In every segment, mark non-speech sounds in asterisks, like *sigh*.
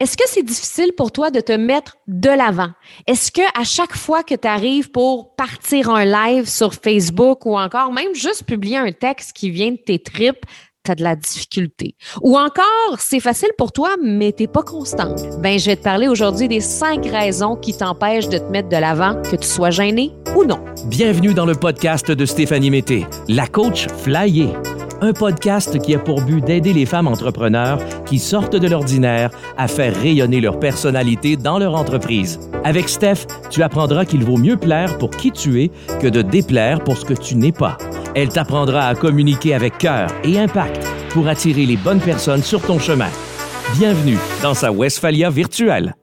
Est-ce que c'est difficile pour toi de te mettre de l'avant? Est-ce que à chaque fois que tu arrives pour partir un live sur Facebook ou encore même juste publier un texte qui vient de tes tripes, tu as de la difficulté? Ou encore, c'est facile pour toi, mais t'es pas constante? Ben, je vais te parler aujourd'hui des cinq raisons qui t'empêchent de te mettre de l'avant, que tu sois gêné ou non. Bienvenue dans le podcast de Stéphanie Mété, la coach flyée un podcast qui a pour but d'aider les femmes entrepreneurs qui sortent de l'ordinaire à faire rayonner leur personnalité dans leur entreprise. Avec Steph, tu apprendras qu'il vaut mieux plaire pour qui tu es que de déplaire pour ce que tu n'es pas. Elle t'apprendra à communiquer avec cœur et impact pour attirer les bonnes personnes sur ton chemin. Bienvenue dans sa Westphalia virtuelle.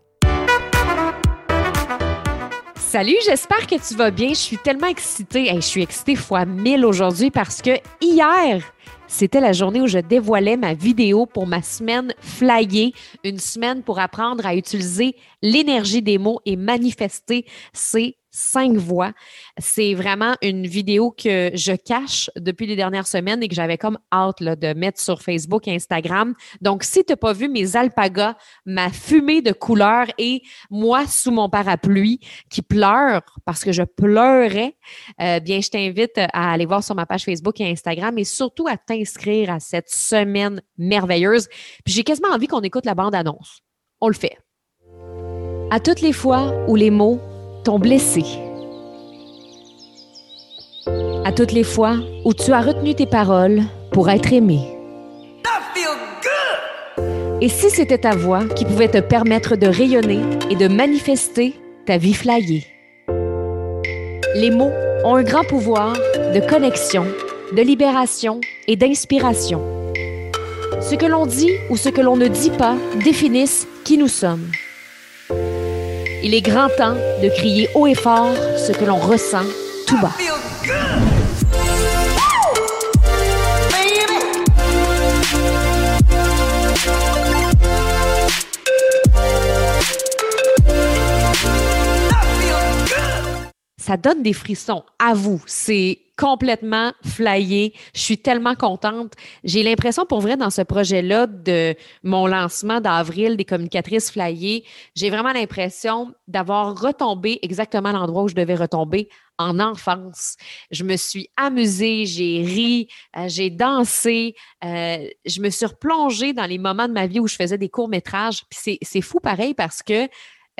Salut, j'espère que tu vas bien. Je suis tellement excitée. je suis excitée fois mille aujourd'hui parce que hier, c'était la journée où je dévoilais ma vidéo pour ma semaine flyée, une semaine pour apprendre à utiliser l'énergie des mots et manifester ses cinq voix. C'est vraiment une vidéo que je cache depuis les dernières semaines et que j'avais comme hâte de mettre sur Facebook et Instagram. Donc, si tu n'as pas vu mes alpagas, ma fumée de couleurs et moi sous mon parapluie qui pleure parce que je pleurais, euh, bien, je t'invite à aller voir sur ma page Facebook et Instagram et surtout à t'inscrire à cette semaine merveilleuse. Puis j'ai quasiment envie qu'on écoute la bande-annonce. On le fait. À toutes les fois où les mots t'ont blessé. À toutes les fois où tu as retenu tes paroles pour être aimé. Et si c'était ta voix qui pouvait te permettre de rayonner et de manifester ta vie flyée? Les mots ont un grand pouvoir de connexion, de libération et d'inspiration. Ce que l'on dit ou ce que l'on ne dit pas définissent qui nous sommes. Il est grand temps de crier haut et fort ce que l'on ressent tout bas. Ça donne des frissons. À vous, c'est complètement flyé. Je suis tellement contente. J'ai l'impression, pour vrai, dans ce projet-là de mon lancement d'avril des communicatrices flyées, j'ai vraiment l'impression d'avoir retombé exactement à l'endroit où je devais retomber en enfance. Je me suis amusée, j'ai ri, euh, j'ai dansé, euh, je me suis replongée dans les moments de ma vie où je faisais des courts-métrages. C'est fou pareil parce que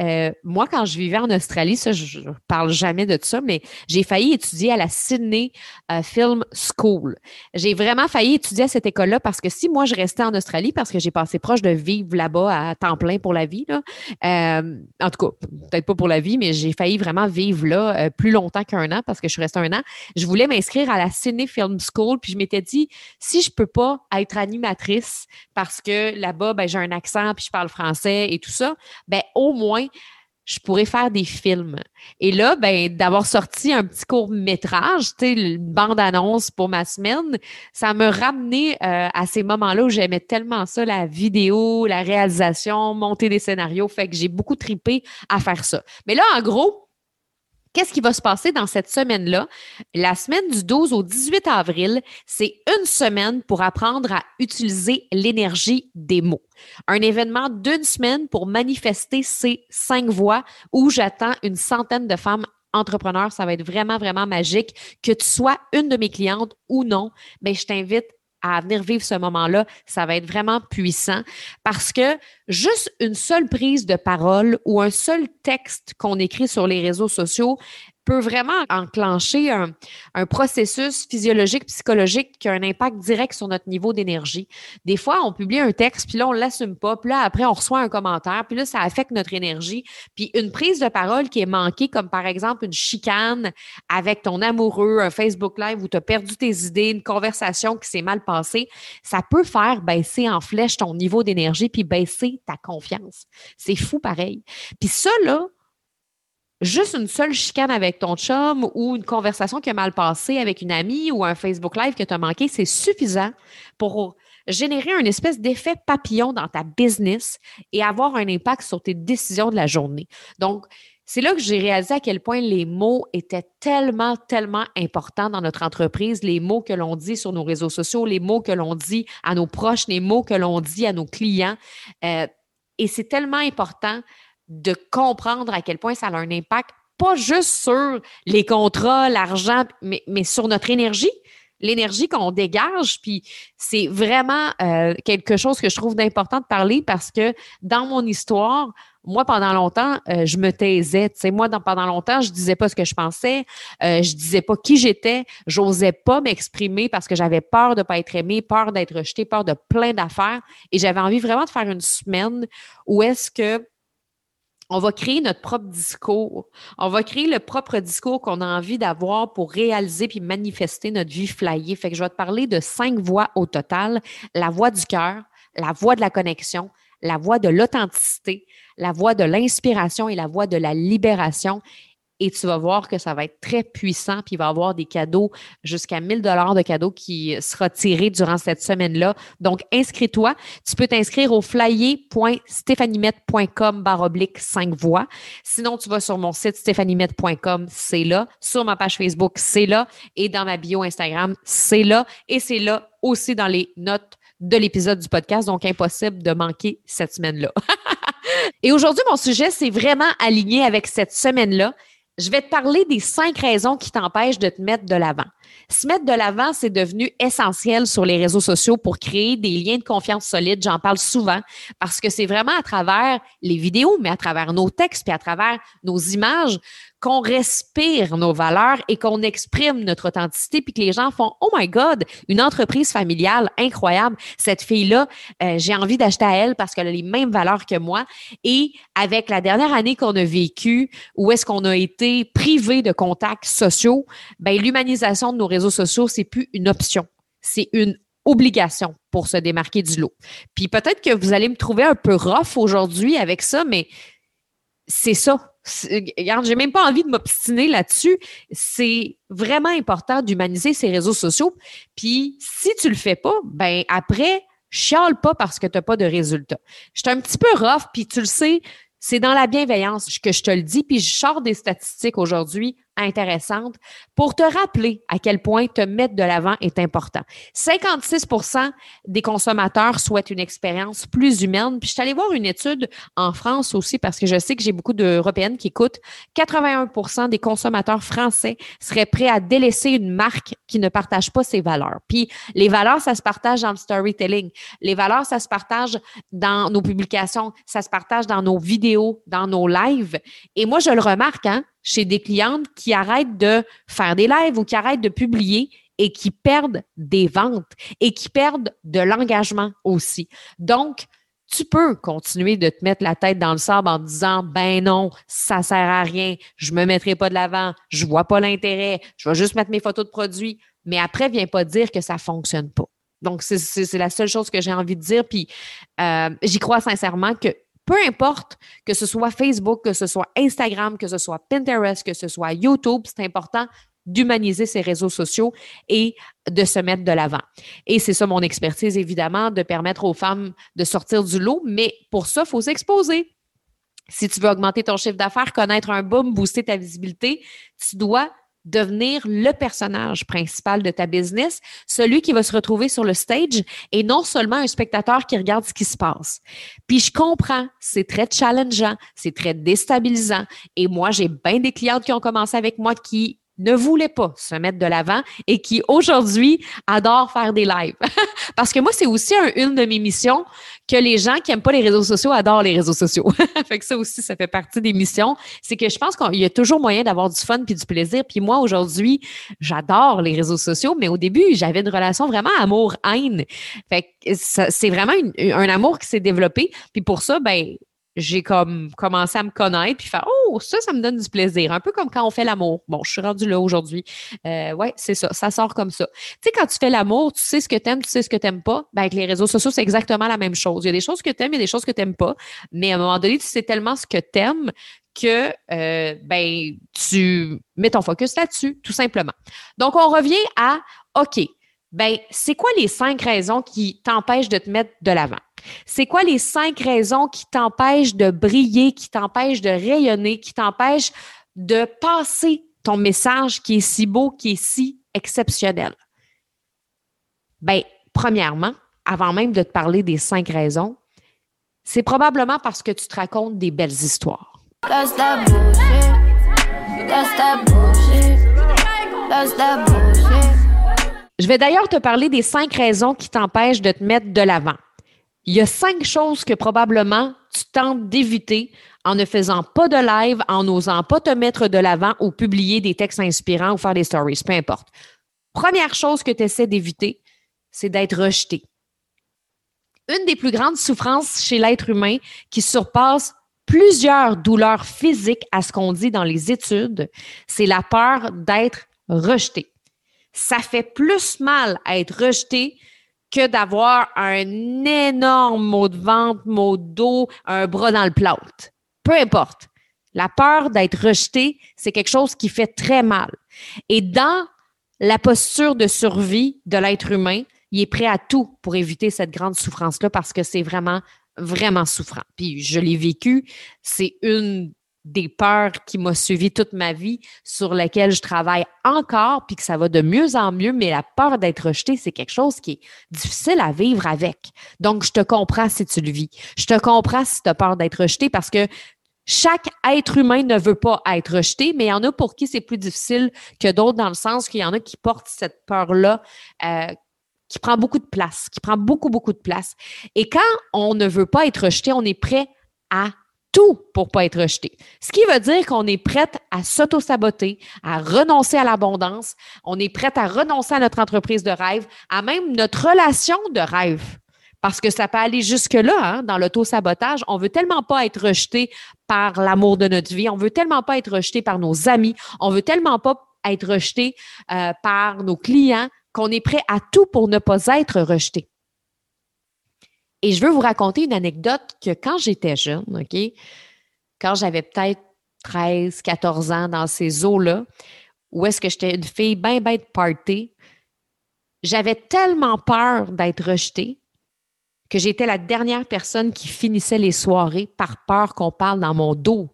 euh, moi, quand je vivais en Australie, ça, je, ne parle jamais de ça, mais j'ai failli étudier à la Sydney euh, Film School. J'ai vraiment failli étudier à cette école-là parce que si moi, je restais en Australie, parce que j'ai passé proche de vivre là-bas à temps plein pour la vie, là, euh, en tout cas, peut-être pas pour la vie, mais j'ai failli vraiment vivre là plus longtemps qu'un an parce que je suis restée un an. Je voulais m'inscrire à la Sydney Film School, puis je m'étais dit, si je peux pas être animatrice parce que là-bas, ben, j'ai un accent, puis je parle français et tout ça, ben, au moins, je pourrais faire des films. Et là, ben, d'avoir sorti un petit court métrage, tu sais, une bande-annonce pour ma semaine, ça me ramenait euh, à ces moments-là où j'aimais tellement ça, la vidéo, la réalisation, monter des scénarios. Fait que j'ai beaucoup tripé à faire ça. Mais là, en gros, Qu'est-ce qui va se passer dans cette semaine-là? La semaine du 12 au 18 avril, c'est une semaine pour apprendre à utiliser l'énergie des mots. Un événement d'une semaine pour manifester ces cinq voix où j'attends une centaine de femmes entrepreneurs. Ça va être vraiment, vraiment magique. Que tu sois une de mes clientes ou non, mais ben, je t'invite à venir vivre ce moment-là, ça va être vraiment puissant. Parce que juste une seule prise de parole ou un seul texte qu'on écrit sur les réseaux sociaux peut vraiment enclencher un, processus physiologique, psychologique qui a un impact direct sur notre niveau d'énergie. Des fois, on publie un texte, puis là, on ne l'assume pas, puis là, après, on reçoit un commentaire, puis là, ça affecte notre énergie. Puis une prise de parole qui est manquée, comme par exemple une chicane avec ton amoureux, un Facebook Live où tu as perdu tes idées, une conversation qui s'est mal passée, ça peut faire baisser en flèche ton niveau d'énergie, puis baisser ta confiance. C'est fou pareil. Puis ça, là, juste une seule chicane avec ton chum ou une conversation qui a mal passé avec une amie ou un Facebook Live que tu as manqué, c'est suffisant pour générer une espèce d'effet papillon dans ta business et avoir un impact sur tes décisions de la journée. Donc, c'est là que j'ai réalisé à quel point les mots étaient tellement, tellement importants dans notre entreprise, les mots que l'on dit sur nos réseaux sociaux, les mots que l'on dit à nos proches, les mots que l'on dit à nos clients. Euh, Et c'est tellement important de comprendre à quel point ça a un impact, pas juste sur les contrats, l'argent, mais, sur notre énergie l'énergie qu'on dégage. Puis c'est vraiment euh, quelque chose que je trouve d'important de parler parce que dans mon histoire, moi, pendant longtemps, euh, je me taisais. Tu moi, pendant longtemps, je disais pas ce que je pensais, euh, je disais pas qui j'étais, j'osais pas m'exprimer parce que j'avais peur de pas être aimée, peur d'être rejetée, peur de plein d'affaires. Et j'avais envie vraiment de faire une semaine où est-ce que on va créer notre propre discours. On va créer le propre discours qu'on a envie d'avoir pour réaliser puis manifester notre vie flyée. Fait que je vais te parler de cinq voix au total. La voix du cœur, la voix de la connexion, la voix de l'authenticité, la voix de l'inspiration et la voix de la libération et tu vas voir que ça va être très puissant, puis il va y avoir des cadeaux, jusqu'à 1000 dollars de cadeaux qui sera tiré durant cette semaine-là. Donc, inscris-toi. Tu peux t'inscrire au flyer.stéphaniemet.com baroblique 5 voix. Sinon, tu vas sur mon site stéphaniemet.com, c'est là. Sur ma page Facebook, c'est là. Et dans ma bio Instagram, c'est là. Et c'est là aussi dans les notes de l'épisode du podcast. Donc, impossible de manquer cette semaine-là. *laughs* Et aujourd'hui, mon sujet, c'est vraiment aligné avec cette semaine-là je vais te parler des cinq raisons qui t'empêchent de te mettre de l'avant. Se mettre de l'avant, c'est devenu essentiel sur les réseaux sociaux pour créer des liens de confiance solides. J'en parle souvent parce que c'est vraiment à travers les vidéos, mais à travers nos textes, puis à travers nos images qu'on respire nos valeurs et qu'on exprime notre authenticité, puis que les gens font Oh my God, une entreprise familiale incroyable. Cette fille-là, euh, j'ai envie d'acheter à elle parce qu'elle a les mêmes valeurs que moi. Et avec la dernière année qu'on a vécue, où est-ce qu'on a été privé de contacts sociaux, ben l'humanisation de nos réseaux sociaux, c'est plus une option, c'est une obligation pour se démarquer du lot. Puis peut-être que vous allez me trouver un peu rough aujourd'hui avec ça, mais c'est ça regarde, j'ai même pas envie de m'obstiner là-dessus. C'est vraiment important d'humaniser ces réseaux sociaux. Puis si tu le fais pas, ben après, chiale pas parce que tu n'as pas de résultats. Je suis un petit peu rough, puis tu le sais, c'est dans la bienveillance que je te le dis, puis je sors des statistiques aujourd'hui intéressante pour te rappeler à quel point te mettre de l'avant est important. 56% des consommateurs souhaitent une expérience plus humaine. Puis je suis allée voir une étude en France aussi parce que je sais que j'ai beaucoup d'Européennes qui écoutent. 81% des consommateurs français seraient prêts à délaisser une marque qui ne partage pas ses valeurs. Puis les valeurs, ça se partage dans le storytelling. Les valeurs, ça se partage dans nos publications, ça se partage dans nos vidéos, dans nos lives. Et moi, je le remarque, hein, chez des clientes qui arrêtent de faire des lives ou qui arrêtent de publier et qui perdent des ventes et qui perdent de l'engagement aussi. Donc, tu peux continuer de te mettre la tête dans le sable en disant ben non, ça sert à rien, je me mettrai pas de l'avant, je vois pas l'intérêt, je vais juste mettre mes photos de produits, mais après viens pas dire que ça fonctionne pas. Donc c'est la seule chose que j'ai envie de dire puis euh, j'y crois sincèrement que peu importe que ce soit Facebook, que ce soit Instagram, que ce soit Pinterest, que ce soit YouTube, c'est important d'humaniser ces réseaux sociaux et de se mettre de l'avant. Et c'est ça mon expertise, évidemment, de permettre aux femmes de sortir du lot, mais pour ça, il faut s'exposer. Si tu veux augmenter ton chiffre d'affaires, connaître un boom, booster ta visibilité, tu dois devenir le personnage principal de ta business, celui qui va se retrouver sur le stage et non seulement un spectateur qui regarde ce qui se passe. Puis je comprends, c'est très challengeant, c'est très déstabilisant et moi j'ai bien des clientes qui ont commencé avec moi qui ne voulait pas se mettre de l'avant et qui aujourd'hui adore faire des lives. *laughs* Parce que moi, c'est aussi une de mes missions que les gens qui n'aiment pas les réseaux sociaux adorent les réseaux sociaux. *laughs* fait que ça aussi, ça fait partie des missions. C'est que je pense qu'il y a toujours moyen d'avoir du fun puis du plaisir. Puis moi, aujourd'hui, j'adore les réseaux sociaux, mais au début, j'avais une relation vraiment amour-haine. Fait c'est vraiment un amour qui s'est développé. Puis pour ça, ben, j'ai comme commencé à me connaître puis faire oh ça ça me donne du plaisir. Un peu comme quand on fait l'amour. Bon je suis rendue là aujourd'hui. Euh, ouais c'est ça. Ça sort comme ça. Tu sais quand tu fais l'amour tu sais ce que t'aimes tu sais ce que t'aimes pas. Ben avec les réseaux sociaux c'est exactement la même chose. Il y a des choses que t'aimes il y a des choses que t'aimes pas. Mais à un moment donné tu sais tellement ce que t'aimes que euh, ben tu mets ton focus là-dessus tout simplement. Donc on revient à ok ben c'est quoi les cinq raisons qui t'empêchent de te mettre de l'avant? C'est quoi les cinq raisons qui t'empêchent de briller, qui t'empêchent de rayonner, qui t'empêchent de passer ton message qui est si beau, qui est si exceptionnel? Bien, premièrement, avant même de te parler des cinq raisons, c'est probablement parce que tu te racontes des belles histoires. Je vais d'ailleurs te parler des cinq raisons qui t'empêchent de te mettre de l'avant. Il y a cinq choses que probablement tu tentes d'éviter en ne faisant pas de live, en n'osant pas te mettre de l'avant ou publier des textes inspirants ou faire des stories, peu importe. Première chose que tu essaies d'éviter, c'est d'être rejeté. Une des plus grandes souffrances chez l'être humain qui surpasse plusieurs douleurs physiques à ce qu'on dit dans les études, c'est la peur d'être rejeté. Ça fait plus mal à être rejeté que d'avoir un énorme mot de ventre, mot de dos, un bras dans le plâtre. Peu importe. La peur d'être rejeté, c'est quelque chose qui fait très mal. Et dans la posture de survie de l'être humain, il est prêt à tout pour éviter cette grande souffrance-là parce que c'est vraiment, vraiment souffrant. Puis je l'ai vécu. C'est une des peurs qui m'a suivi toute ma vie, sur laquelle je travaille encore, puis que ça va de mieux en mieux, mais la peur d'être rejeté, c'est quelque chose qui est difficile à vivre avec. Donc, je te comprends si tu le vis. Je te comprends si tu as peur d'être rejeté parce que chaque être humain ne veut pas être rejeté, mais il y en a pour qui c'est plus difficile que d'autres dans le sens qu'il y en a qui portent cette peur-là, euh, qui prend beaucoup de place, qui prend beaucoup, beaucoup de place. Et quand on ne veut pas être rejeté, on est prêt à tout pour pas être rejeté. Ce qui veut dire qu'on est prête à s'auto-saboter, à renoncer à l'abondance, on est prête à renoncer à notre entreprise de rêve, à même notre relation de rêve. Parce que ça peut aller jusque-là, hein, dans l'auto-sabotage. On veut tellement pas être rejeté par l'amour de notre vie. On veut tellement pas être rejeté par nos amis. On veut tellement pas être rejeté euh, par nos clients qu'on est prêt à tout pour ne pas être rejeté. Et je veux vous raconter une anecdote que quand j'étais jeune, OK, quand j'avais peut-être 13, 14 ans dans ces eaux-là, où est-ce que j'étais une fille bien bête party, j'avais tellement peur d'être rejetée que j'étais la dernière personne qui finissait les soirées par peur qu'on parle dans mon dos.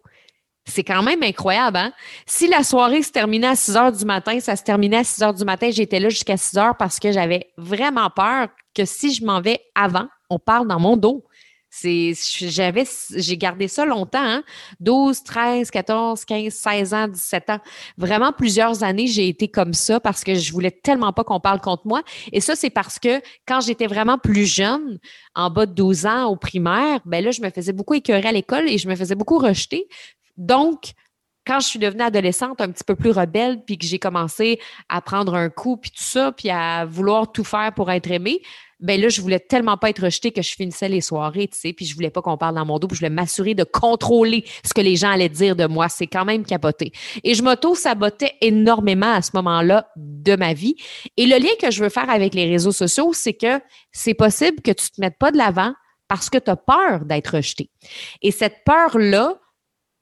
C'est quand même incroyable, hein? Si la soirée se terminait à 6 heures du matin, ça se terminait à 6 heures du matin, j'étais là jusqu'à 6 heures parce que j'avais vraiment peur que si je m'en vais avant, on parle dans mon dos. J'avais, j'ai gardé ça longtemps, hein? 12, 13, 14, 15, 16 ans, 17 ans. Vraiment plusieurs années, j'ai été comme ça parce que je voulais tellement pas qu'on parle contre moi. Et ça, c'est parce que quand j'étais vraiment plus jeune, en bas de 12 ans au primaire, ben là, je me faisais beaucoup écœurer à l'école et je me faisais beaucoup rejeter. Donc, quand je suis devenue adolescente, un petit peu plus rebelle, puis que j'ai commencé à prendre un coup, puis tout ça, puis à vouloir tout faire pour être aimée, ben là, je voulais tellement pas être rejetée que je finissais les soirées, tu sais, puis je voulais pas qu'on parle dans mon dos, puis je voulais m'assurer de contrôler ce que les gens allaient dire de moi. C'est quand même capoté. Et je m'auto-sabotais énormément à ce moment-là de ma vie. Et le lien que je veux faire avec les réseaux sociaux, c'est que c'est possible que tu te mettes pas de l'avant parce que tu as peur d'être rejeté. Et cette peur-là,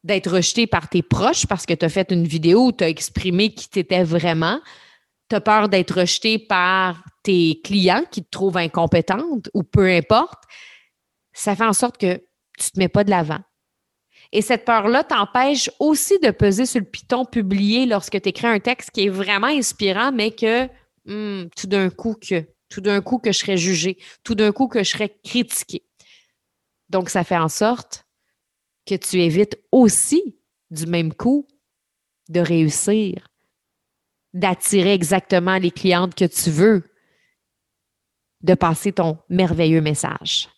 d'être rejeté par tes proches parce que tu as fait une vidéo où tu as exprimé qui t'étais vraiment, tu as peur d'être rejeté par tes clients qui te trouvent incompétente ou peu importe, ça fait en sorte que tu ne te mets pas de l'avant. Et cette peur-là t'empêche aussi de peser sur le piton publié lorsque tu écris un texte qui est vraiment inspirant, mais que hmm, tout d'un coup que, tout d'un coup que je serais jugé, tout d'un coup que je serais critiqué. Donc, ça fait en sorte que tu évites aussi du même coup de réussir d'attirer exactement les clientes que tu veux, de passer ton merveilleux message.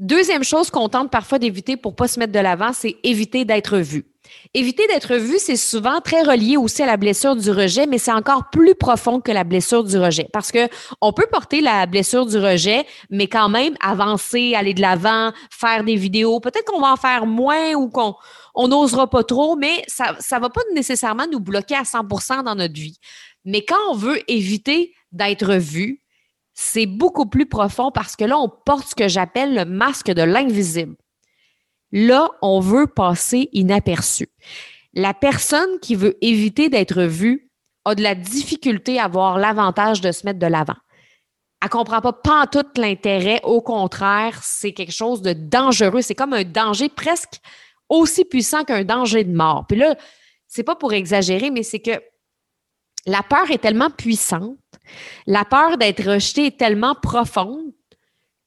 Deuxième chose qu'on tente parfois d'éviter pour pas se mettre de l'avant, c'est éviter d'être vu. Éviter d'être vu, c'est souvent très relié aussi à la blessure du rejet, mais c'est encore plus profond que la blessure du rejet parce que on peut porter la blessure du rejet, mais quand même avancer, aller de l'avant, faire des vidéos. Peut-être qu'on va en faire moins ou qu'on on n'osera pas trop, mais ça ne va pas nécessairement nous bloquer à 100% dans notre vie. Mais quand on veut éviter d'être vu, c'est beaucoup plus profond parce que là, on porte ce que j'appelle le masque de l'invisible. Là, on veut passer inaperçu. La personne qui veut éviter d'être vue a de la difficulté à avoir l'avantage de se mettre de l'avant. Elle ne comprend pas tout l'intérêt. Au contraire, c'est quelque chose de dangereux. C'est comme un danger presque aussi puissant qu'un danger de mort. Puis là, c'est pas pour exagérer, mais c'est que la peur est tellement puissante, la peur d'être rejeté est tellement profonde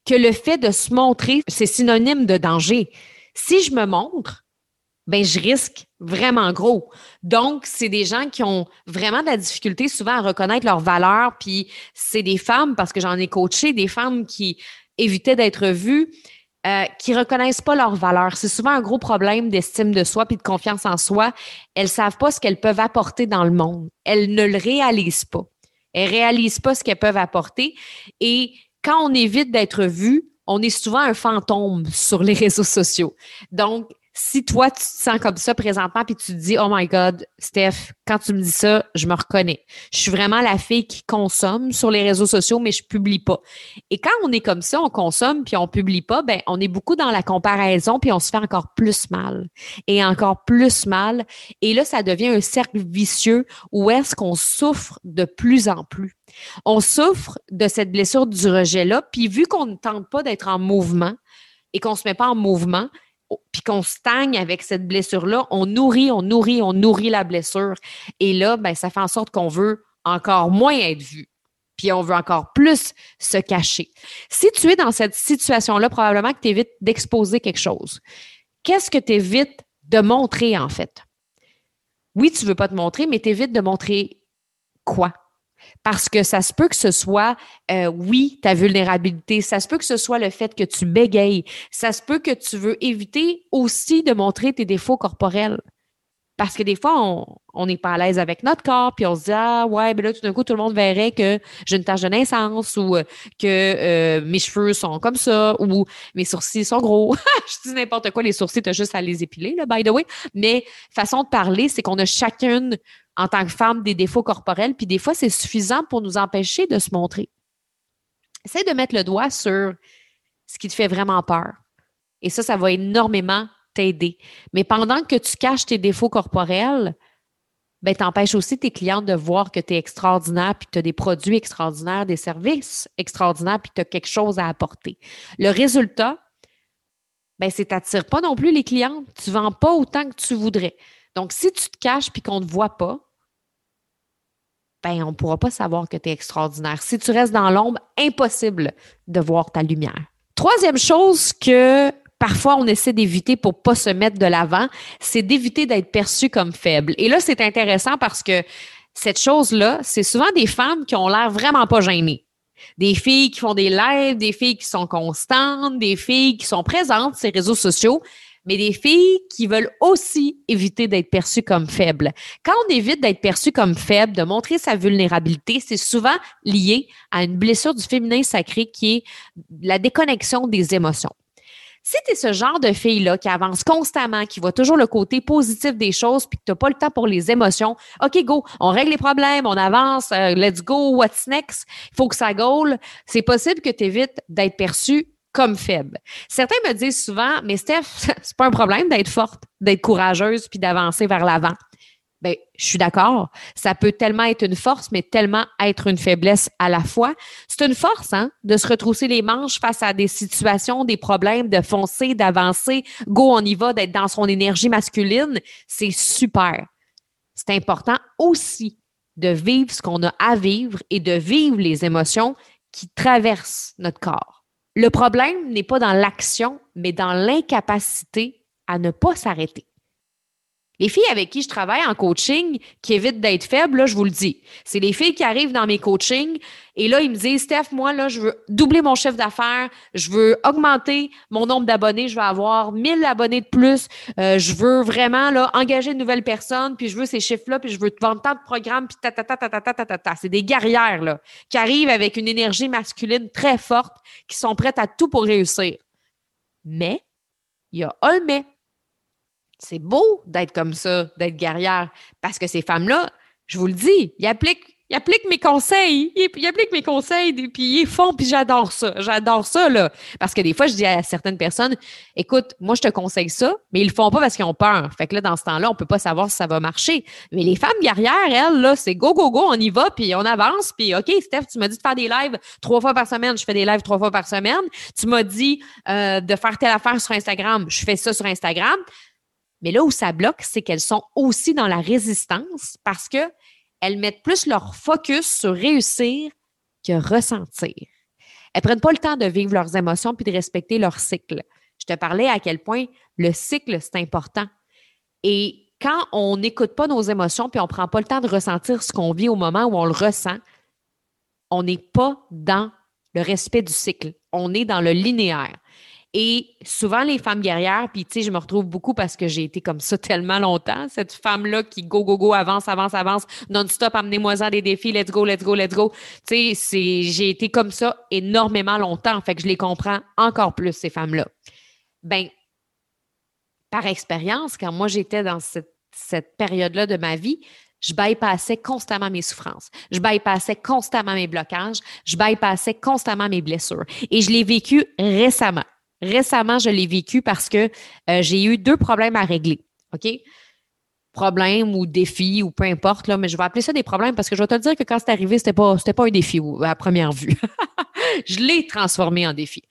que le fait de se montrer, c'est synonyme de danger. Si je me montre, ben je risque vraiment gros. Donc, c'est des gens qui ont vraiment de la difficulté souvent à reconnaître leurs valeurs, puis c'est des femmes, parce que j'en ai coaché, des femmes qui évitaient d'être vues, euh, qui reconnaissent pas leurs valeurs. C'est souvent un gros problème d'estime de soi puis de confiance en soi. Elles savent pas ce qu'elles peuvent apporter dans le monde. Elles ne le réalisent pas. Elles réalisent pas ce qu'elles peuvent apporter. Et quand on évite d'être vu, on est souvent un fantôme sur les *laughs* réseaux sociaux. Donc, si toi, tu te sens comme ça présentement, puis tu te dis, oh my God, Steph, quand tu me dis ça, je me reconnais. Je suis vraiment la fille qui consomme sur les réseaux sociaux, mais je publie pas. Et quand on est comme ça, on consomme, puis on publie pas, ben, on est beaucoup dans la comparaison, puis on se fait encore plus mal. Et encore plus mal. Et là, ça devient un cercle vicieux où est-ce qu'on souffre de plus en plus. On souffre de cette blessure du rejet-là, puis vu qu'on ne tente pas d'être en mouvement et qu'on se met pas en mouvement, puis qu'on stagne avec cette blessure-là, on nourrit, on nourrit, on nourrit la blessure. Et là, ben, ça fait en sorte qu'on veut encore moins être vu. Puis on veut encore plus se cacher. Si tu es dans cette situation-là, probablement que tu évites d'exposer quelque chose. Qu'est-ce que tu évites de montrer, en fait? Oui, tu ne veux pas te montrer, mais tu évites de montrer quoi? Parce que ça se peut que ce soit, euh, oui, ta vulnérabilité, ça se peut que ce soit le fait que tu bégayes, ça se peut que tu veux éviter aussi de montrer tes défauts corporels. Parce que des fois, on n'est pas à l'aise avec notre corps, puis on se dit Ah ouais, ben là, tout d'un coup, tout le monde verrait que j'ai une tache de naissance ou euh, que euh, mes cheveux sont comme ça ou mes sourcils sont gros. *laughs* Je dis n'importe quoi, les sourcils, tu as juste à les épiler, là, by the way. Mais façon de parler, c'est qu'on a chacune en tant que femme des défauts corporels, puis des fois, c'est suffisant pour nous empêcher de se montrer. Essaye de mettre le doigt sur ce qui te fait vraiment peur. Et ça, ça va énormément t'aider. Mais pendant que tu caches tes défauts corporels, ben, t'empêches aussi tes clients de voir que tu es extraordinaire, puis tu as des produits extraordinaires, des services extraordinaires, puis tu as quelque chose à apporter. Le résultat, ben, c'est t'attires pas non plus les clients. Tu vends pas autant que tu voudrais. Donc, si tu te caches puis qu'on ne te voit pas, ben, on ne pourra pas savoir que tu es extraordinaire. Si tu restes dans l'ombre, impossible de voir ta lumière. Troisième chose que parfois on essaie d'éviter pour pas se mettre de l'avant, c'est d'éviter d'être perçu comme faible. Et là, c'est intéressant parce que cette chose-là, c'est souvent des femmes qui ont l'air vraiment pas gênées. Des filles qui font des lives, des filles qui sont constantes, des filles qui sont présentes sur les réseaux sociaux, mais des filles qui veulent aussi éviter d'être perçues comme faibles. Quand on évite d'être perçu comme faible, de montrer sa vulnérabilité, c'est souvent lié à une blessure du féminin sacré qui est la déconnexion des émotions. Si tu es ce genre de fille-là qui avance constamment, qui voit toujours le côté positif des choses, puis que tu n'as pas le temps pour les émotions, OK, go, on règle les problèmes, on avance, euh, let's go, what's next, il faut que ça gaule, c'est possible que tu évites d'être perçu comme faible. Certains me disent souvent, mais Steph, *laughs* c'est pas un problème d'être forte, d'être courageuse puis d'avancer vers l'avant. Ben, je suis d'accord. Ça peut tellement être une force, mais tellement être une faiblesse à la fois. C'est une force, hein, de se retrousser les manches face à des situations, des problèmes, de foncer, d'avancer. Go, on y va, d'être dans son énergie masculine. C'est super. C'est important aussi de vivre ce qu'on a à vivre et de vivre les émotions qui traversent notre corps. Le problème n'est pas dans l'action, mais dans l'incapacité à ne pas s'arrêter. Les filles avec qui je travaille en coaching qui évitent d'être faibles, là, je vous le dis, c'est les filles qui arrivent dans mes coachings et là, ils me disent, Steph, moi, là, je veux doubler mon chiffre d'affaires, je veux augmenter mon nombre d'abonnés, je veux avoir 1000 abonnés de plus, euh, je veux vraiment là, engager de nouvelles personnes, puis je veux ces chiffres-là, puis je veux vendre tant de programmes, puis ta, ta. C'est des guerrières, là, qui arrivent avec une énergie masculine très forte, qui sont prêtes à tout pour réussir. Mais, il y a un mais c'est beau d'être comme ça, d'être guerrière, parce que ces femmes-là, je vous le dis, ils appliquent, mes conseils, ils, appliquent mes conseils, puis ils font, puis j'adore ça, j'adore ça, là. Parce que des fois, je dis à certaines personnes, écoute, moi, je te conseille ça, mais ils le font pas parce qu'ils ont peur. Fait que là, dans ce temps-là, on peut pas savoir si ça va marcher. Mais les femmes guerrières, elles, là, c'est go, go, go, on y va, puis on avance, puis OK, Steph, tu m'as dit de faire des lives trois fois par semaine, je fais des lives trois fois par semaine. Tu m'as dit euh, de faire telle affaire sur Instagram, je fais ça sur Instagram. Mais là où ça bloque, c'est qu'elles sont aussi dans la résistance parce qu'elles mettent plus leur focus sur réussir que ressentir. Elles prennent pas le temps de vivre leurs émotions puis de respecter leur cycle. Je te parlais à quel point le cycle, c'est important. Et quand on n'écoute pas nos émotions puis on prend pas le temps de ressentir ce qu'on vit au moment où on le ressent, on n'est pas dans le respect du cycle. On est dans le linéaire. Et souvent, les femmes guerrières, puis tu sais, je me retrouve beaucoup parce que j'ai été comme ça *laughs* tellement longtemps, cette femme-là qui go, go, go, avance, avance, avance, non-stop, amenez-moi des défis, let's go, let's go, let's go. Tu sais, j'ai été comme ça énormément longtemps, fait que je les comprends encore plus, ces femmes-là. Ben, par expérience, quand moi j'étais dans cette, cette période-là de ma vie, je bypassais constamment mes souffrances. Je bypassais constamment mes blocages. Je bypassais constamment mes blessures. Et je l'ai vécu récemment. Récemment, je l'ai vécu parce que euh, j'ai eu deux problèmes à régler. OK? Problème ou défi ou peu importe, là, mais je vais appeler ça des problèmes parce que je vais te dire que quand c'est arrivé, c'était pas, pas un défi à première vue. *laughs* je l'ai transformé en défi.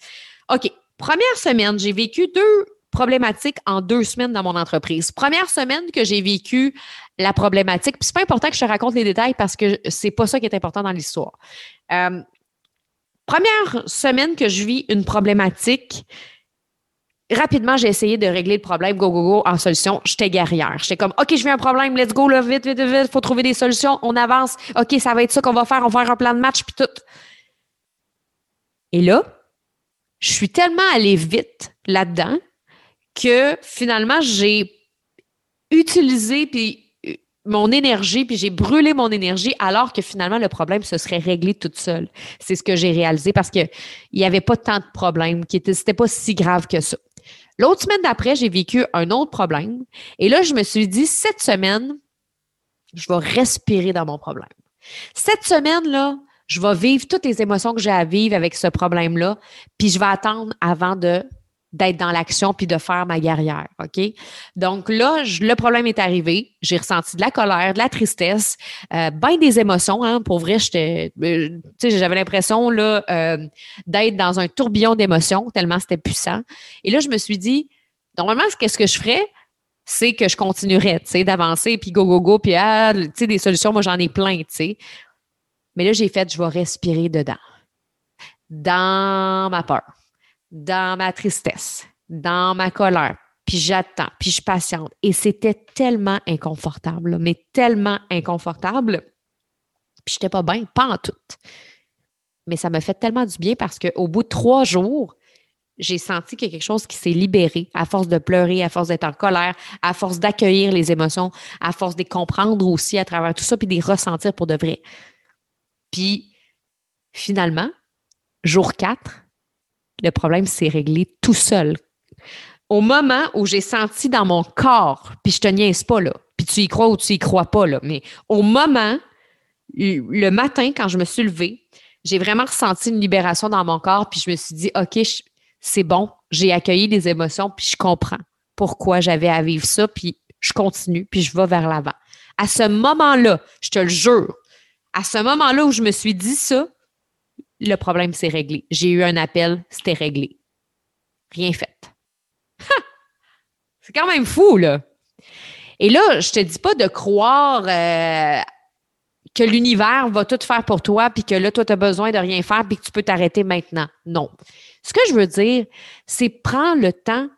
OK. Première semaine, j'ai vécu deux problématiques en deux semaines dans mon entreprise. Première semaine que j'ai vécu la problématique, puis c'est pas important que je te raconte les détails parce que c'est pas ça qui est important dans l'histoire. Euh, Première semaine que je vis une problématique, rapidement, j'ai essayé de régler le problème, go, go, go, en solution. J'étais guerrière. J'étais comme, OK, je vis un problème, let's go, là, vite, vite, vite, faut trouver des solutions, on avance. OK, ça va être ça qu'on va faire, on va faire un plan de match, puis tout. Et là, je suis tellement allée vite là-dedans que finalement, j'ai utilisé puis mon énergie, puis j'ai brûlé mon énergie alors que finalement le problème se serait réglé toute seule. C'est ce que j'ai réalisé parce qu'il n'y avait pas tant de problèmes, qui était, c'était pas si grave que ça. L'autre semaine d'après, j'ai vécu un autre problème. Et là, je me suis dit, cette semaine, je vais respirer dans mon problème. Cette semaine-là, je vais vivre toutes les émotions que j'ai à vivre avec ce problème-là, puis je vais attendre avant de d'être dans l'action puis de faire ma guerrière, OK? Donc là, le problème est arrivé. J'ai ressenti de la colère, de la tristesse, euh, bien des émotions. Hein, pour vrai, j'étais, euh, j'avais l'impression là euh, d'être dans un tourbillon d'émotions tellement c'était puissant. Et là, je me suis dit, normalement, qu'est-ce que je ferais? C'est que je continuerais, tu sais, d'avancer, puis go, go, go, puis ah, des solutions, moi, j'en ai plein, tu. Mais là, j'ai fait, je vais respirer dedans, dans ma peur dans ma tristesse, dans ma colère, puis j'attends, puis je patiente. Et c'était tellement inconfortable, mais tellement inconfortable. Puis j'étais pas bien, pas en tout. Mais ça m'a fait tellement du bien parce qu'au bout de trois jours, j'ai senti qu'il y a quelque chose qui s'est libéré à force de pleurer, à force d'être en colère, à force d'accueillir les émotions, à force de les comprendre aussi à travers tout ça, puis de les ressentir pour de vrai. Puis finalement, jour 4, le problème s'est réglé tout seul. Au moment où j'ai senti dans mon corps, puis je te niaise pas là, puis tu y crois ou tu y crois pas là, mais au moment, le matin quand je me suis levée, j'ai vraiment ressenti une libération dans mon corps, puis je me suis dit, OK, c'est bon, j'ai accueilli les émotions, puis je comprends pourquoi j'avais à vivre ça, puis je continue, puis je vais vers l'avant. À ce moment-là, je te le jure, à ce moment-là où je me suis dit ça, le problème s'est réglé. J'ai eu un appel, c'était réglé. Rien fait. C'est quand même fou, là. Et là, je te dis pas de croire euh, que l'univers va tout faire pour toi, puis que là, toi, tu as besoin de rien faire, puis que tu peux t'arrêter maintenant. Non. Ce que je veux dire, c'est prendre le temps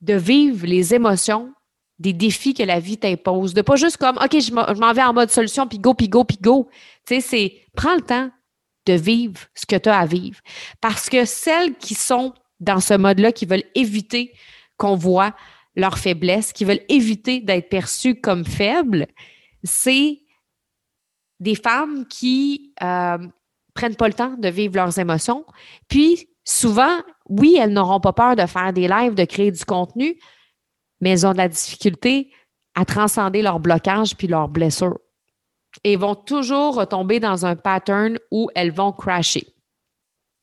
de vivre les émotions des défis que la vie t'impose. De pas juste comme, OK, je m'en vais en mode solution, puis go, puis go, puis go. Tu sais, c'est prends le temps de vivre ce que tu as à vivre. Parce que celles qui sont dans ce mode-là, qui veulent éviter qu'on voit leur faiblesse, qui veulent éviter d'être perçues comme faibles, c'est des femmes qui euh, prennent pas le temps de vivre leurs émotions. Puis, souvent, oui, elles n'auront pas peur de faire des lives, de créer du contenu, mais elles ont de la difficulté à transcender leurs blocages puis leurs blessures et vont toujours retomber dans un pattern où elles vont crasher.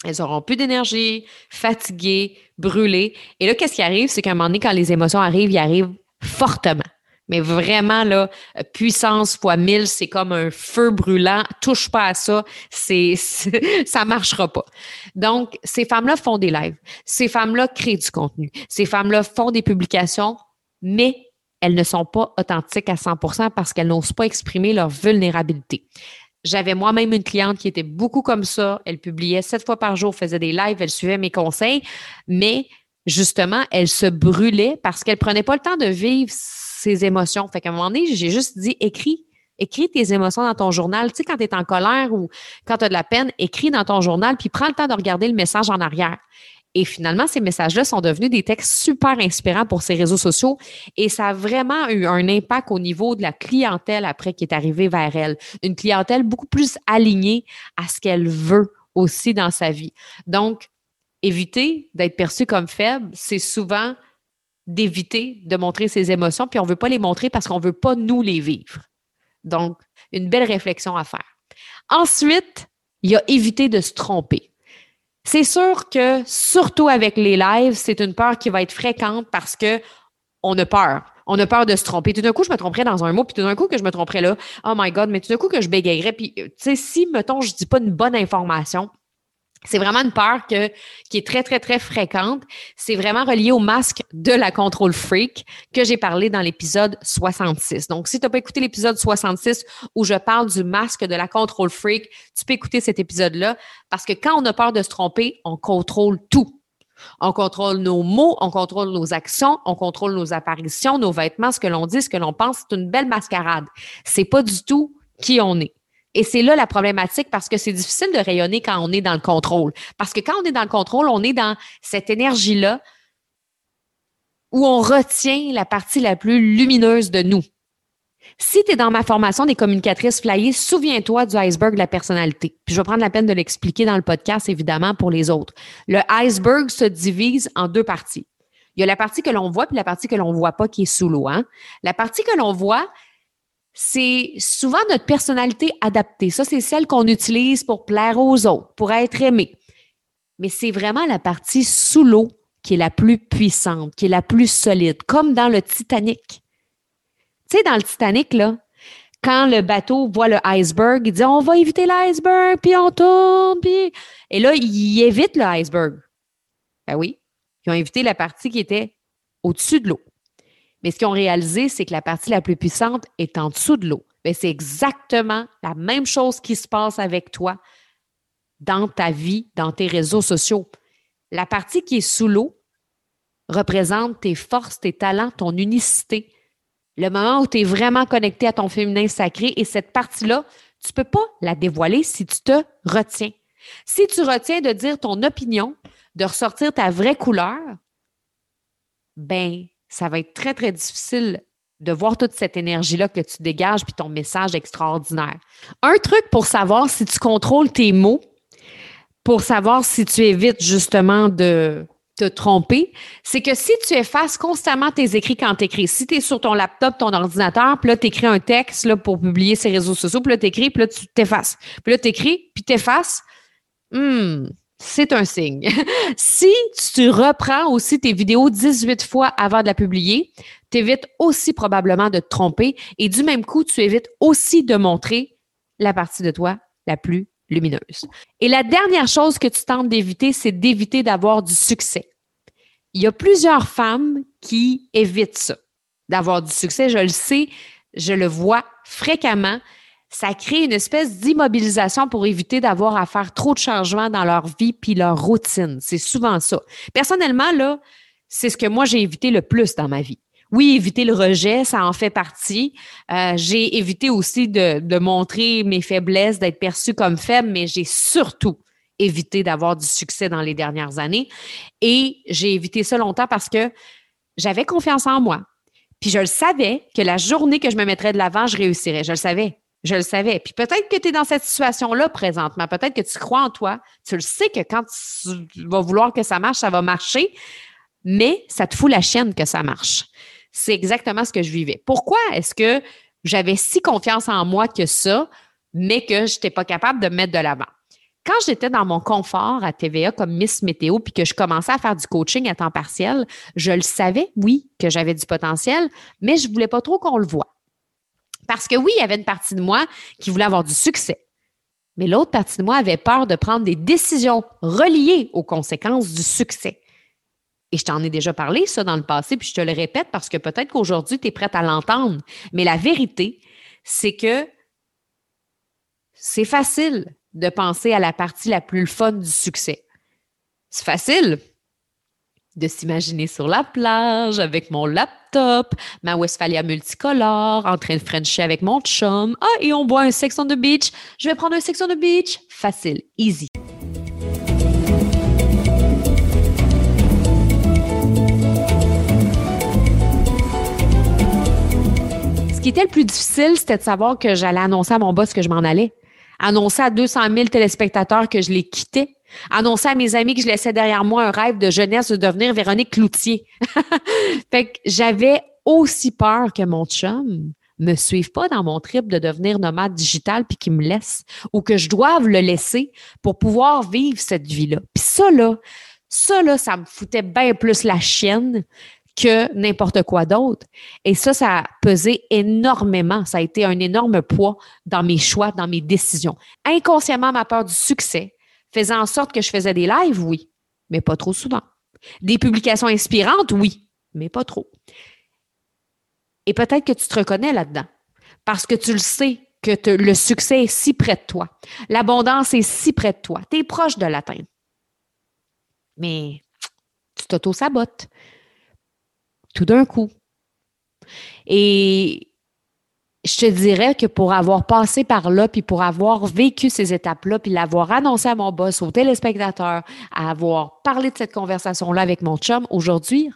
Elles auront plus d'énergie, fatiguées, brûlées. Et là, qu'est-ce qui arrive? C'est qu'à un moment donné, quand les émotions arrivent, ils arrivent fortement. Mais vraiment, là, puissance fois mille, c'est comme un feu brûlant. Touche pas à ça, c'est, *laughs* ça marchera pas. Donc, ces femmes-là font des lives. Ces femmes-là créent du contenu. Ces femmes-là font des publications, mais elles ne sont pas authentiques à 100% parce qu'elles n'osent pas exprimer leur vulnérabilité. J'avais moi-même une cliente qui était beaucoup comme ça. Elle publiait sept fois par jour, faisait des lives, elle suivait mes conseils, mais justement, elle se brûlait parce qu'elle prenait pas le temps de vivre ses émotions. Fait qu'à un moment donné, j'ai juste dit écris. Écris tes émotions dans ton journal. Tu sais, quand tu es en colère ou quand tu as de la peine, écris dans ton journal, puis prends le temps de regarder le message en arrière. Et finalement, ces messages-là sont devenus des textes super inspirants pour ces réseaux sociaux et ça a vraiment eu un impact au niveau de la clientèle après qui est arrivée vers elle. Une clientèle beaucoup plus alignée à ce qu'elle veut aussi dans sa vie. Donc, éviter d'être perçu comme faible, c'est souvent d'éviter de montrer ses émotions, puis on ne veut pas les montrer parce qu'on ne veut pas nous les vivre. Donc, une belle réflexion à faire. Ensuite, il y a éviter de se tromper. C'est sûr que, surtout avec les lives, c'est une peur qui va être fréquente parce que on a peur. On a peur de se tromper. Tout d'un coup, je me tromperais dans un mot, puis tout d'un coup que je me tromperais là. Oh my God, mais tout d'un coup que je bégayerais. Puis, tu sais, si, mettons, je dis pas une bonne information, c'est vraiment une peur qui est très, très, très fréquente. C'est vraiment relié au masque de la contrôle freak que j'ai parlé dans l'épisode 66. Donc, si tu n'as pas écouté l'épisode 66 où je parle du masque de la contrôle freak, tu peux écouter cet épisode-là parce que quand on a peur de se tromper, on contrôle tout. On contrôle nos mots, on contrôle nos actions, on contrôle nos apparitions, nos vêtements, ce que l'on dit, ce que l'on pense. C'est une belle mascarade. C'est pas du tout qui on est. Et c'est là la problématique parce que c'est difficile de rayonner quand on est dans le contrôle. Parce que quand on est dans le contrôle, on est dans cette énergie-là où on retient la partie la plus lumineuse de nous. Si tu es dans ma formation des communicatrices flyées, souviens-toi du iceberg de la personnalité. Puis je vais prendre la peine de l'expliquer dans le podcast, évidemment, pour les autres. Le iceberg se divise en deux parties. Il y a la partie que l'on voit puis la partie que l'on voit pas qui est sous l'eau. Hein? La partie que l'on voit, c'est souvent notre personnalité adaptée. Ça, c'est celle qu'on utilise pour plaire aux autres, pour être aimé. Mais c'est vraiment la partie sous l'eau qui est la plus puissante, qui est la plus solide, comme dans le Titanic. Tu sais, dans le Titanic, là, quand le bateau voit le iceberg, il dit on va éviter l'iceberg, puis on tourne, puis. Et là, il évite le iceberg. Ben oui. Ils ont évité la partie qui était au-dessus de l'eau. Mais ce qu'ils ont réalisé, c'est que la partie la plus puissante est en dessous de l'eau. Mais c'est exactement la même chose qui se passe avec toi dans ta vie, dans tes réseaux sociaux. La partie qui est sous l'eau représente tes forces, tes talents, ton unicité. Le moment où tu es vraiment connecté à ton féminin sacré et cette partie-là, tu ne peux pas la dévoiler si tu te retiens. Si tu retiens de dire ton opinion, de ressortir ta vraie couleur, ben ça va être très, très difficile de voir toute cette énergie-là que tu dégages puis ton message extraordinaire. Un truc pour savoir si tu contrôles tes mots, pour savoir si tu évites justement de te tromper, c'est que si tu effaces constamment tes écrits quand tu écris, si tu es sur ton laptop, ton ordinateur, puis là, tu écris un texte là, pour publier ces réseaux sociaux, puis là, tu écris, puis là, tu t'effaces. Puis là, tu écris, puis tu effaces. Hmm, c'est un signe. *laughs* si tu reprends aussi tes vidéos 18 fois avant de la publier, tu évites aussi probablement de te tromper et du même coup, tu évites aussi de montrer la partie de toi la plus lumineuse. Et la dernière chose que tu tentes d'éviter, c'est d'éviter d'avoir du succès. Il y a plusieurs femmes qui évitent ça, d'avoir du succès. Je le sais, je le vois fréquemment ça crée une espèce d'immobilisation pour éviter d'avoir à faire trop de changements dans leur vie puis leur routine. C'est souvent ça. Personnellement, là, c'est ce que moi j'ai évité le plus dans ma vie. Oui, éviter le rejet, ça en fait partie. Euh, j'ai évité aussi de, de montrer mes faiblesses, d'être perçue comme faible, mais j'ai surtout évité d'avoir du succès dans les dernières années. Et j'ai évité ça longtemps parce que j'avais confiance en moi. Puis je le savais que la journée que je me mettrais de l'avant, je réussirais. Je le savais. Je le savais. Puis peut-être que tu es dans cette situation-là présentement. Peut-être que tu crois en toi. Tu le sais que quand tu vas vouloir que ça marche, ça va marcher, mais ça te fout la chienne que ça marche. C'est exactement ce que je vivais. Pourquoi est-ce que j'avais si confiance en moi que ça, mais que je n'étais pas capable de mettre de l'avant? Quand j'étais dans mon confort à TVA comme Miss Météo, puis que je commençais à faire du coaching à temps partiel, je le savais, oui, que j'avais du potentiel, mais je ne voulais pas trop qu'on le voit. Parce que oui, il y avait une partie de moi qui voulait avoir du succès. Mais l'autre partie de moi avait peur de prendre des décisions reliées aux conséquences du succès. Et je t'en ai déjà parlé, ça, dans le passé, puis je te le répète parce que peut-être qu'aujourd'hui, tu es prête à l'entendre. Mais la vérité, c'est que c'est facile de penser à la partie la plus fun du succès. C'est facile de s'imaginer sur la plage avec mon ma Westphalia multicolore, en train de frencher avec mon chum. Ah, et on boit un sex on the beach. Je vais prendre un sex on the beach. Facile, easy. Ce qui était le plus difficile, c'était de savoir que j'allais annoncer à mon boss que je m'en allais. Annoncer à 200 000 téléspectateurs que je les quittais annoncer à mes amis que je laissais derrière moi un rêve de jeunesse de devenir Véronique Cloutier. *laughs* fait que j'avais aussi peur que mon chum me suive pas dans mon trip de devenir nomade digital puis qu'il me laisse ou que je doive le laisser pour pouvoir vivre cette vie-là. Puis ça là, ça là, ça me foutait bien plus la chienne que n'importe quoi d'autre. Et ça, ça a pesé énormément. Ça a été un énorme poids dans mes choix, dans mes décisions. Inconsciemment, ma peur du succès, faisait en sorte que je faisais des lives, oui, mais pas trop souvent. Des publications inspirantes, oui, mais pas trop. Et peut-être que tu te reconnais là-dedans parce que tu le sais que le succès est si près de toi. L'abondance est si près de toi. Tu es proche de l'atteindre. Mais tu t'auto-sabotes tout d'un coup. Et je te dirais que pour avoir passé par là, puis pour avoir vécu ces étapes-là, puis l'avoir annoncé à mon boss, aux téléspectateurs, à avoir parlé de cette conversation-là avec mon chum, aujourd'hui,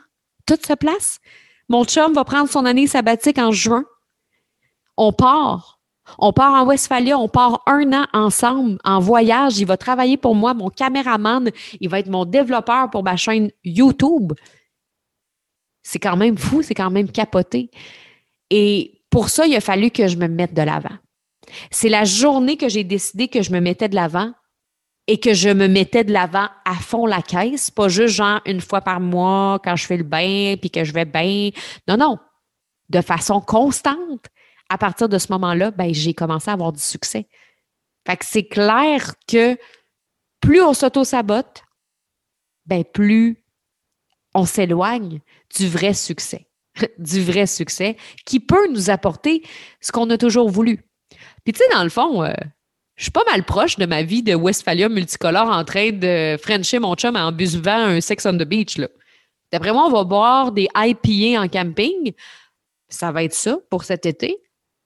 tout se place. Mon chum va prendre son année sabbatique en juin. On part. On part en Westphalia, on part un an ensemble en voyage. Il va travailler pour moi, mon caméraman. Il va être mon développeur pour ma chaîne YouTube. C'est quand même fou, c'est quand même capoté. Et pour ça, il a fallu que je me mette de l'avant. C'est la journée que j'ai décidé que je me mettais de l'avant et que je me mettais de l'avant à fond la caisse, pas juste genre une fois par mois quand je fais le bain puis que je vais bien. Non, non. De façon constante. À partir de ce moment-là, ben, j'ai commencé à avoir du succès. Fait que c'est clair que plus on s'auto-sabote, ben, plus on s'éloigne du vrai succès. *laughs* du vrai succès qui peut nous apporter ce qu'on a toujours voulu. Puis tu sais, dans le fond, euh, je suis pas mal proche de ma vie de Westphalia multicolore en train de frencher mon chum en buvant un Sex on the Beach. D'après moi, on va boire des IPA en camping. Ça va être ça pour cet été.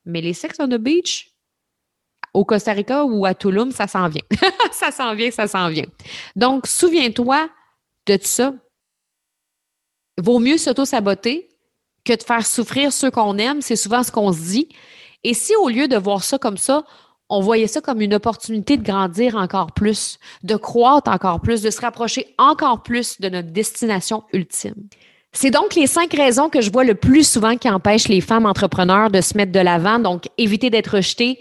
Mais les Sex on the Beach, au Costa Rica ou à Tulum, ça s'en vient. *laughs* ça s'en vient, ça s'en vient. Donc, souviens-toi de ça. Vaut mieux s'auto-saboter que de faire souffrir ceux qu'on aime, c'est souvent ce qu'on se dit. Et si au lieu de voir ça comme ça, on voyait ça comme une opportunité de grandir encore plus, de croître encore plus, de se rapprocher encore plus de notre destination ultime? C'est donc les cinq raisons que je vois le plus souvent qui empêchent les femmes entrepreneurs de se mettre de l'avant. Donc, éviter d'être rejetées,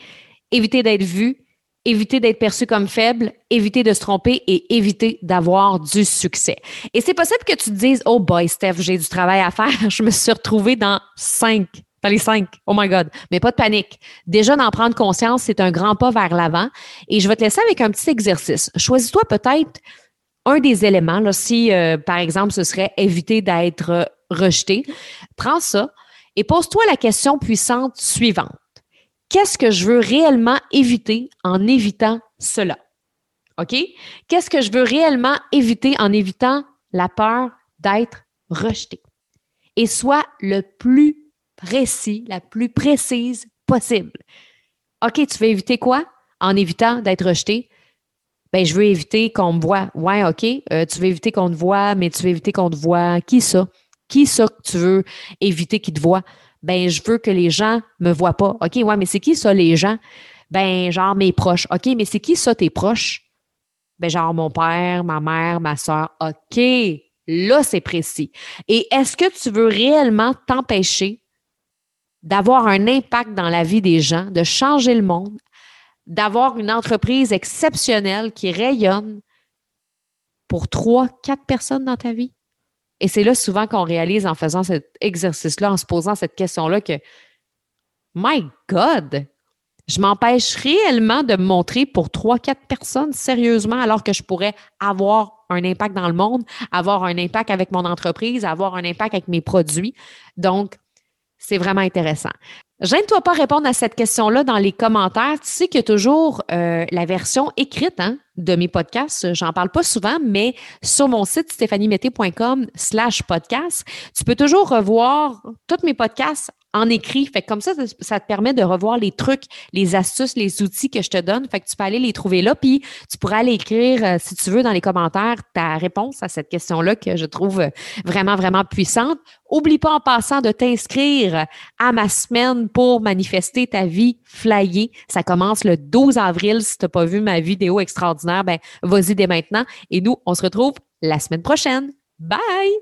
éviter d'être vues, éviter d'être perçu comme faible, éviter de se tromper et éviter d'avoir du succès. Et c'est possible que tu te dises, oh boy, Steph, j'ai du travail à faire. *laughs* Je me suis retrouvée dans cinq, dans les cinq. Oh my God. Mais pas de panique. Déjà, d'en prendre conscience, c'est un grand pas vers l'avant. Et je vais te laisser avec un petit exercice. Choisis-toi peut-être un des éléments. Là, si, euh, par exemple, ce serait éviter d'être rejeté, prends ça et pose-toi la question puissante suivante qu'est-ce que je veux réellement éviter en évitant cela? OK? Qu'est-ce que je veux réellement éviter en évitant la peur d'être rejeté? Et sois le plus précis, la plus précise possible. OK, tu veux éviter quoi en évitant d'être rejeté? Ben, je veux éviter qu'on me voit. Ouais, OK. Euh, tu veux éviter qu'on te voit, mais tu veux éviter qu'on te voit. Qui ça? Qui ça que tu veux éviter qu'il te voit? Ben je veux que les gens me voient pas. OK, ouais, mais c'est qui ça, les gens? Ben, genre mes proches. OK, mais c'est qui ça, tes proches? Ben, genre mon père, ma mère, ma soeur. OK, là, c'est précis. Et est-ce que tu veux réellement t'empêcher d'avoir un impact dans la vie des gens, de changer le monde, d'avoir une entreprise exceptionnelle qui rayonne pour trois, quatre personnes dans ta vie? Et c'est là souvent qu'on réalise en faisant cet exercice-là, en se posant cette question-là que, My God, je m'empêche réellement de me montrer pour trois, quatre personnes sérieusement, alors que je pourrais avoir un impact dans le monde, avoir un impact avec mon entreprise, avoir un impact avec mes produits. Donc, c'est vraiment intéressant. Gêne-toi pas répondre à cette question-là dans les commentaires. Tu sais qu'il y a toujours euh, la version écrite hein, de mes podcasts. J'en parle pas souvent, mais sur mon site stéphaniemété.com slash podcast, tu peux toujours revoir tous mes podcasts en écrit. Fait que comme ça, ça te permet de revoir les trucs, les astuces, les outils que je te donne. Fait que tu peux aller les trouver là, puis tu pourras aller écrire, euh, si tu veux, dans les commentaires, ta réponse à cette question-là que je trouve euh, vraiment, vraiment puissante. Oublie pas en passant de t'inscrire à ma semaine pour manifester ta vie flyée. Ça commence le 12 avril. Si tu n'as pas vu ma vidéo extraordinaire, ben vas-y dès maintenant. Et nous, on se retrouve la semaine prochaine. Bye!